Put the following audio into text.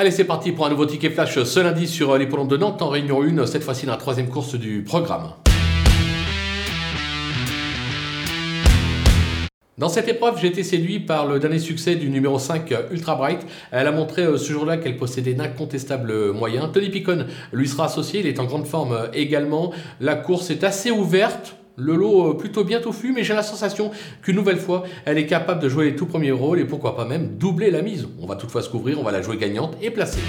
Allez, c'est parti pour un nouveau ticket flash ce lundi sur l'hippodrome de Nantes en réunion 1, cette fois-ci dans la troisième course du programme. Dans cette épreuve, j'ai été séduit par le dernier succès du numéro 5 Ultra Bright. Elle a montré euh, ce jour-là qu'elle possédait d'incontestables moyens. Tony Picon lui sera associé, il est en grande forme euh, également. La course est assez ouverte. Le lot euh, plutôt bien touffu, mais j'ai la sensation qu'une nouvelle fois, elle est capable de jouer les tout premiers rôles et pourquoi pas même doubler la mise. On va toutefois se couvrir, on va la jouer gagnante et placée.